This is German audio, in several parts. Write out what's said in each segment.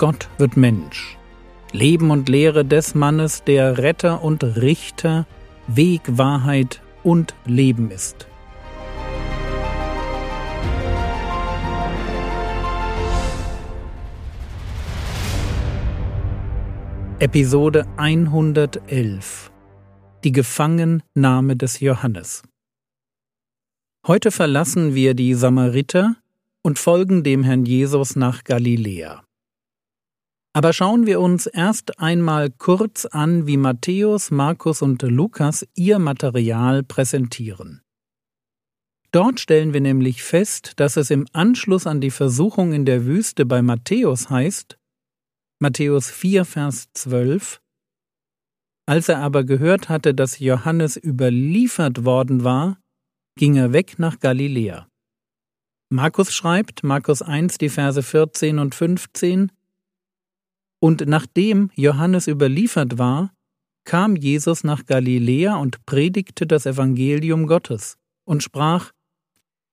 Gott wird Mensch. Leben und Lehre des Mannes, der Retter und Richter, Weg, Wahrheit und Leben ist. Episode 111 Die Gefangennahme des Johannes Heute verlassen wir die Samariter und folgen dem Herrn Jesus nach Galiläa. Aber schauen wir uns erst einmal kurz an, wie Matthäus, Markus und Lukas ihr Material präsentieren. Dort stellen wir nämlich fest, dass es im Anschluss an die Versuchung in der Wüste bei Matthäus heißt, Matthäus 4, Vers 12, als er aber gehört hatte, dass Johannes überliefert worden war, ging er weg nach Galiläa. Markus schreibt, Markus 1, die Verse 14 und 15, Und nachdem Johannes überliefert war, kam Jesus nach Galiläa und predigte das Evangelium Gottes und sprach,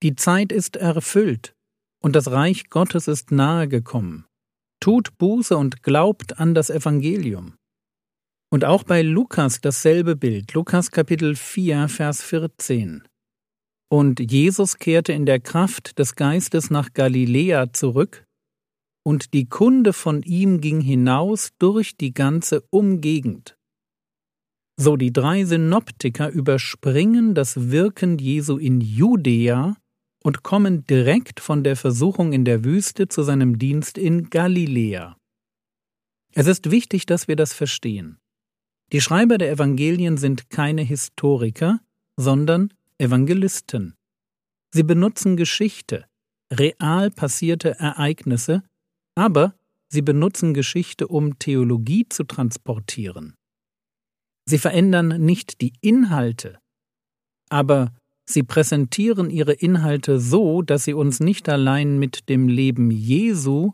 Die Zeit ist erfüllt und das Reich Gottes ist nahe gekommen. Tut Buße und glaubt an das Evangelium. Und auch bei Lukas dasselbe Bild, Lukas Kapitel 4, Vers 14. Und Jesus kehrte in der Kraft des Geistes nach Galiläa zurück, und die Kunde von ihm ging hinaus durch die ganze Umgegend. So die drei Synoptiker überspringen das Wirken Jesu in Judäa und kommen direkt von der Versuchung in der Wüste zu seinem Dienst in Galiläa. Es ist wichtig, dass wir das verstehen. Die Schreiber der Evangelien sind keine Historiker, sondern Evangelisten. Sie benutzen Geschichte, real passierte Ereignisse, aber sie benutzen Geschichte, um Theologie zu transportieren. Sie verändern nicht die Inhalte, aber sie präsentieren ihre Inhalte so, dass sie uns nicht allein mit dem Leben Jesu,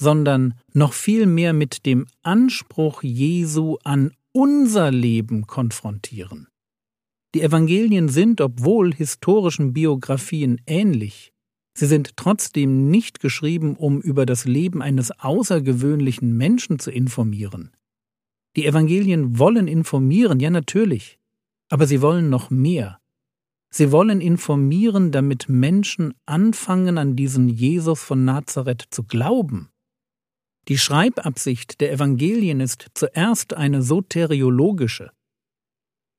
sondern noch viel mehr mit dem Anspruch Jesu an unser Leben konfrontieren. Die Evangelien sind, obwohl historischen Biografien ähnlich, sie sind trotzdem nicht geschrieben, um über das Leben eines außergewöhnlichen Menschen zu informieren. Die Evangelien wollen informieren, ja natürlich, aber sie wollen noch mehr. Sie wollen informieren, damit Menschen anfangen, an diesen Jesus von Nazareth zu glauben. Die Schreibabsicht der Evangelien ist zuerst eine soteriologische,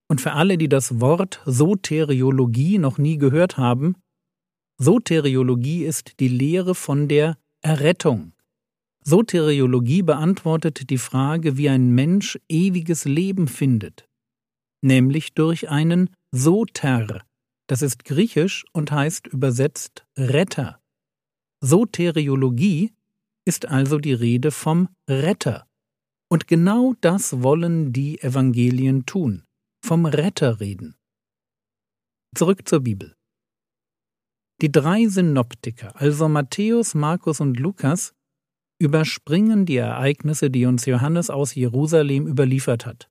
und für alle, die das Wort Soteriologie noch nie gehört haben, Soteriologie ist die Lehre von der Errettung. Soteriologie beantwortet die Frage, wie ein Mensch ewiges Leben findet, nämlich durch einen Soter, das ist griechisch und heißt übersetzt Retter. Soteriologie ist also die Rede vom Retter. Und genau das wollen die Evangelien tun vom Retter reden. Zurück zur Bibel. Die drei Synoptiker, also Matthäus, Markus und Lukas, überspringen die Ereignisse, die uns Johannes aus Jerusalem überliefert hat.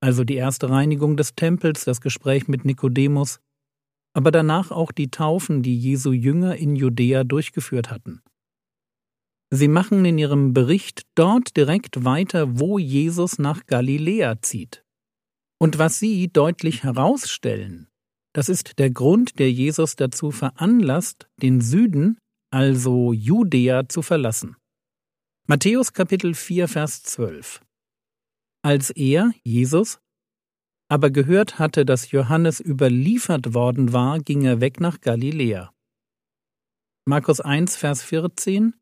Also die erste Reinigung des Tempels, das Gespräch mit Nikodemus, aber danach auch die Taufen, die Jesu Jünger in Judäa durchgeführt hatten. Sie machen in ihrem Bericht dort direkt weiter, wo Jesus nach Galiläa zieht. Und was sie deutlich herausstellen, das ist der Grund, der Jesus dazu veranlasst, den Süden, also Judäa, zu verlassen. Matthäus Kapitel 4, Vers 12. Als er, Jesus, aber gehört hatte, dass Johannes überliefert worden war, ging er weg nach Galiläa. Markus 1, Vers 14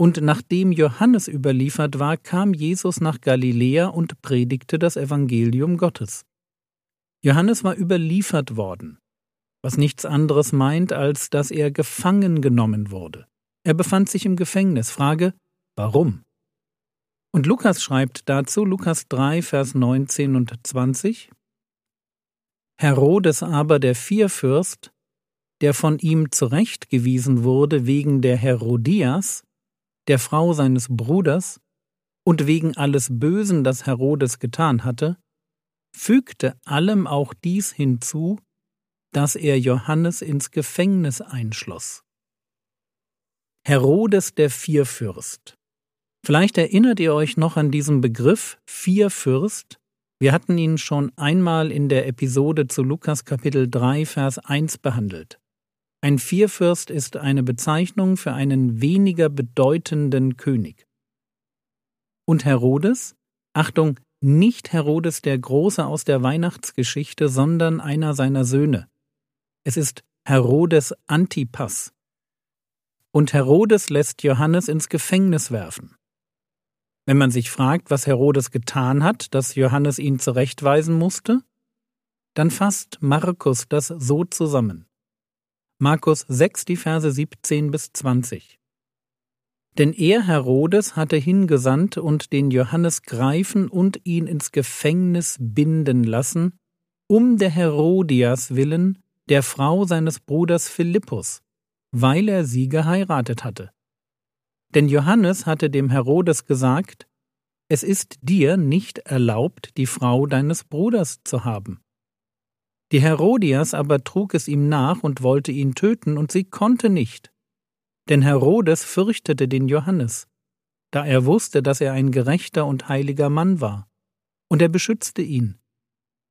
und nachdem Johannes überliefert war, kam Jesus nach Galiläa und predigte das Evangelium Gottes. Johannes war überliefert worden, was nichts anderes meint, als dass er gefangen genommen wurde. Er befand sich im Gefängnis. Frage, warum? Und Lukas schreibt dazu, Lukas 3, Vers 19 und 20, Herodes aber, der Vierfürst, der von ihm zurechtgewiesen wurde wegen der Herodias, der Frau seines Bruders, und wegen alles Bösen, das Herodes getan hatte, fügte allem auch dies hinzu, dass er Johannes ins Gefängnis einschloss. Herodes der Vierfürst. Vielleicht erinnert ihr euch noch an diesen Begriff Vierfürst. Wir hatten ihn schon einmal in der Episode zu Lukas Kapitel 3, Vers 1 behandelt. Ein Vierfürst ist eine Bezeichnung für einen weniger bedeutenden König. Und Herodes? Achtung, nicht Herodes der Große aus der Weihnachtsgeschichte, sondern einer seiner Söhne. Es ist Herodes Antipas. Und Herodes lässt Johannes ins Gefängnis werfen. Wenn man sich fragt, was Herodes getan hat, dass Johannes ihn zurechtweisen musste, dann fasst Markus das so zusammen. Markus 6, die Verse 17 bis 20. Denn er, Herodes, hatte hingesandt und den Johannes greifen und ihn ins Gefängnis binden lassen, um der Herodias willen, der Frau seines Bruders Philippus, weil er sie geheiratet hatte. Denn Johannes hatte dem Herodes gesagt, es ist dir nicht erlaubt, die Frau deines Bruders zu haben. Die Herodias aber trug es ihm nach und wollte ihn töten, und sie konnte nicht. Denn Herodes fürchtete den Johannes, da er wusste, dass er ein gerechter und heiliger Mann war, und er beschützte ihn.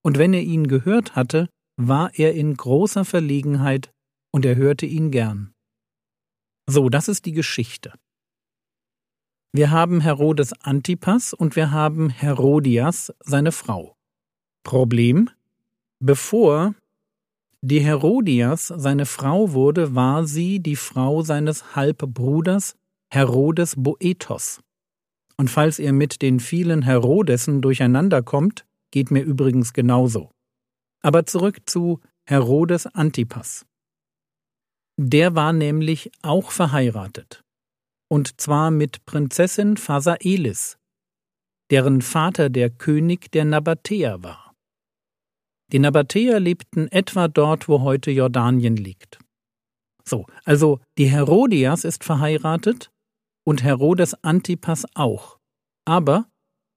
Und wenn er ihn gehört hatte, war er in großer Verlegenheit, und er hörte ihn gern. So, das ist die Geschichte. Wir haben Herodes Antipas und wir haben Herodias, seine Frau. Problem? Bevor die Herodias seine Frau wurde, war sie die Frau seines Halbbruders Herodes Boethos. Und falls ihr mit den vielen Herodesen durcheinander kommt, geht mir übrigens genauso. Aber zurück zu Herodes Antipas. Der war nämlich auch verheiratet und zwar mit Prinzessin Phasaelis, deren Vater der König der Nabatäer war. Die Nabatäer lebten etwa dort, wo heute Jordanien liegt. So, also die Herodias ist verheiratet und Herodes Antipas auch. Aber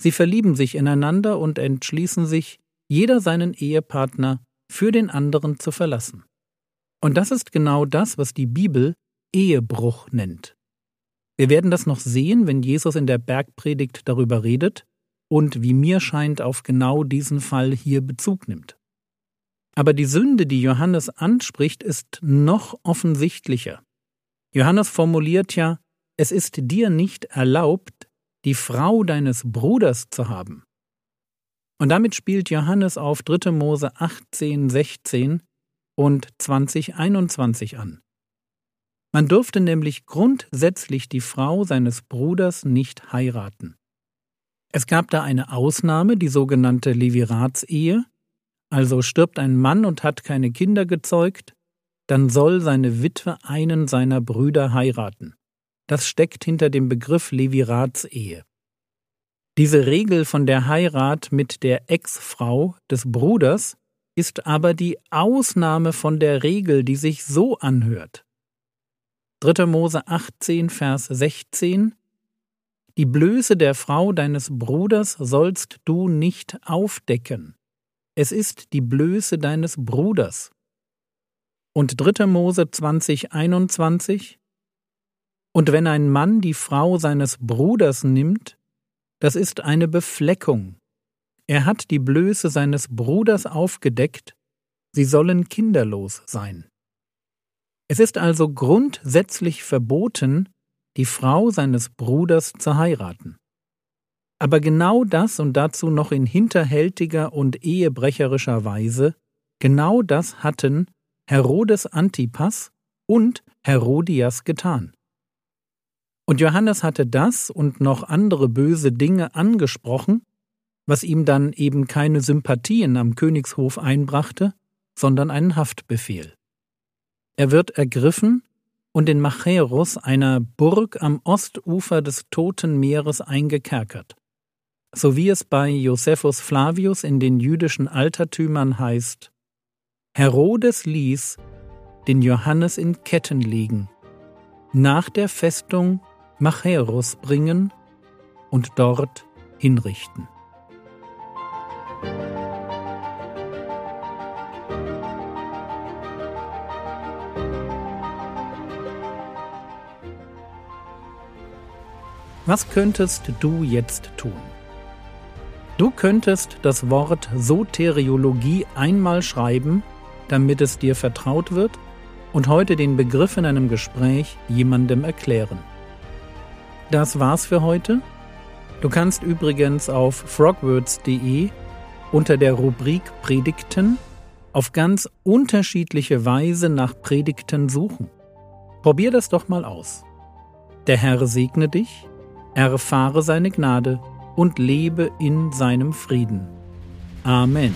sie verlieben sich ineinander und entschließen sich, jeder seinen Ehepartner für den anderen zu verlassen. Und das ist genau das, was die Bibel Ehebruch nennt. Wir werden das noch sehen, wenn Jesus in der Bergpredigt darüber redet und wie mir scheint auf genau diesen Fall hier Bezug nimmt. Aber die Sünde, die Johannes anspricht, ist noch offensichtlicher. Johannes formuliert ja, es ist dir nicht erlaubt, die Frau deines Bruders zu haben. Und damit spielt Johannes auf 3. Mose 18, 16 und 20, 21 an. Man durfte nämlich grundsätzlich die Frau seines Bruders nicht heiraten. Es gab da eine Ausnahme, die sogenannte Leviratsehe, also stirbt ein Mann und hat keine Kinder gezeugt, dann soll seine Witwe einen seiner Brüder heiraten. Das steckt hinter dem Begriff Leviratsehe. Diese Regel von der Heirat mit der Ex-Frau des Bruders ist aber die Ausnahme von der Regel, die sich so anhört. 3. Mose 18, Vers 16 Die Blöße der Frau deines Bruders sollst du nicht aufdecken. Es ist die Blöße deines Bruders. Und 3. Mose 20, 21 Und wenn ein Mann die Frau seines Bruders nimmt, das ist eine Befleckung. Er hat die Blöße seines Bruders aufgedeckt, sie sollen kinderlos sein. Es ist also grundsätzlich verboten, die Frau seines Bruders zu heiraten. Aber genau das und dazu noch in hinterhältiger und ehebrecherischer Weise, genau das hatten Herodes Antipas und Herodias getan. Und Johannes hatte das und noch andere böse Dinge angesprochen, was ihm dann eben keine Sympathien am Königshof einbrachte, sondern einen Haftbefehl. Er wird ergriffen und in Machaerus, einer Burg am Ostufer des Toten Meeres, eingekerkert. So wie es bei Josephus Flavius in den jüdischen Altertümern heißt: Herodes ließ den Johannes in Ketten legen, nach der Festung Machaerus bringen und dort hinrichten. Was könntest du jetzt tun? Du könntest das Wort Soteriologie einmal schreiben, damit es dir vertraut wird, und heute den Begriff in einem Gespräch jemandem erklären. Das war's für heute. Du kannst übrigens auf frogwords.de unter der Rubrik Predigten auf ganz unterschiedliche Weise nach Predigten suchen. Probier das doch mal aus. Der Herr segne dich, erfahre seine Gnade und lebe in seinem Frieden. Amen.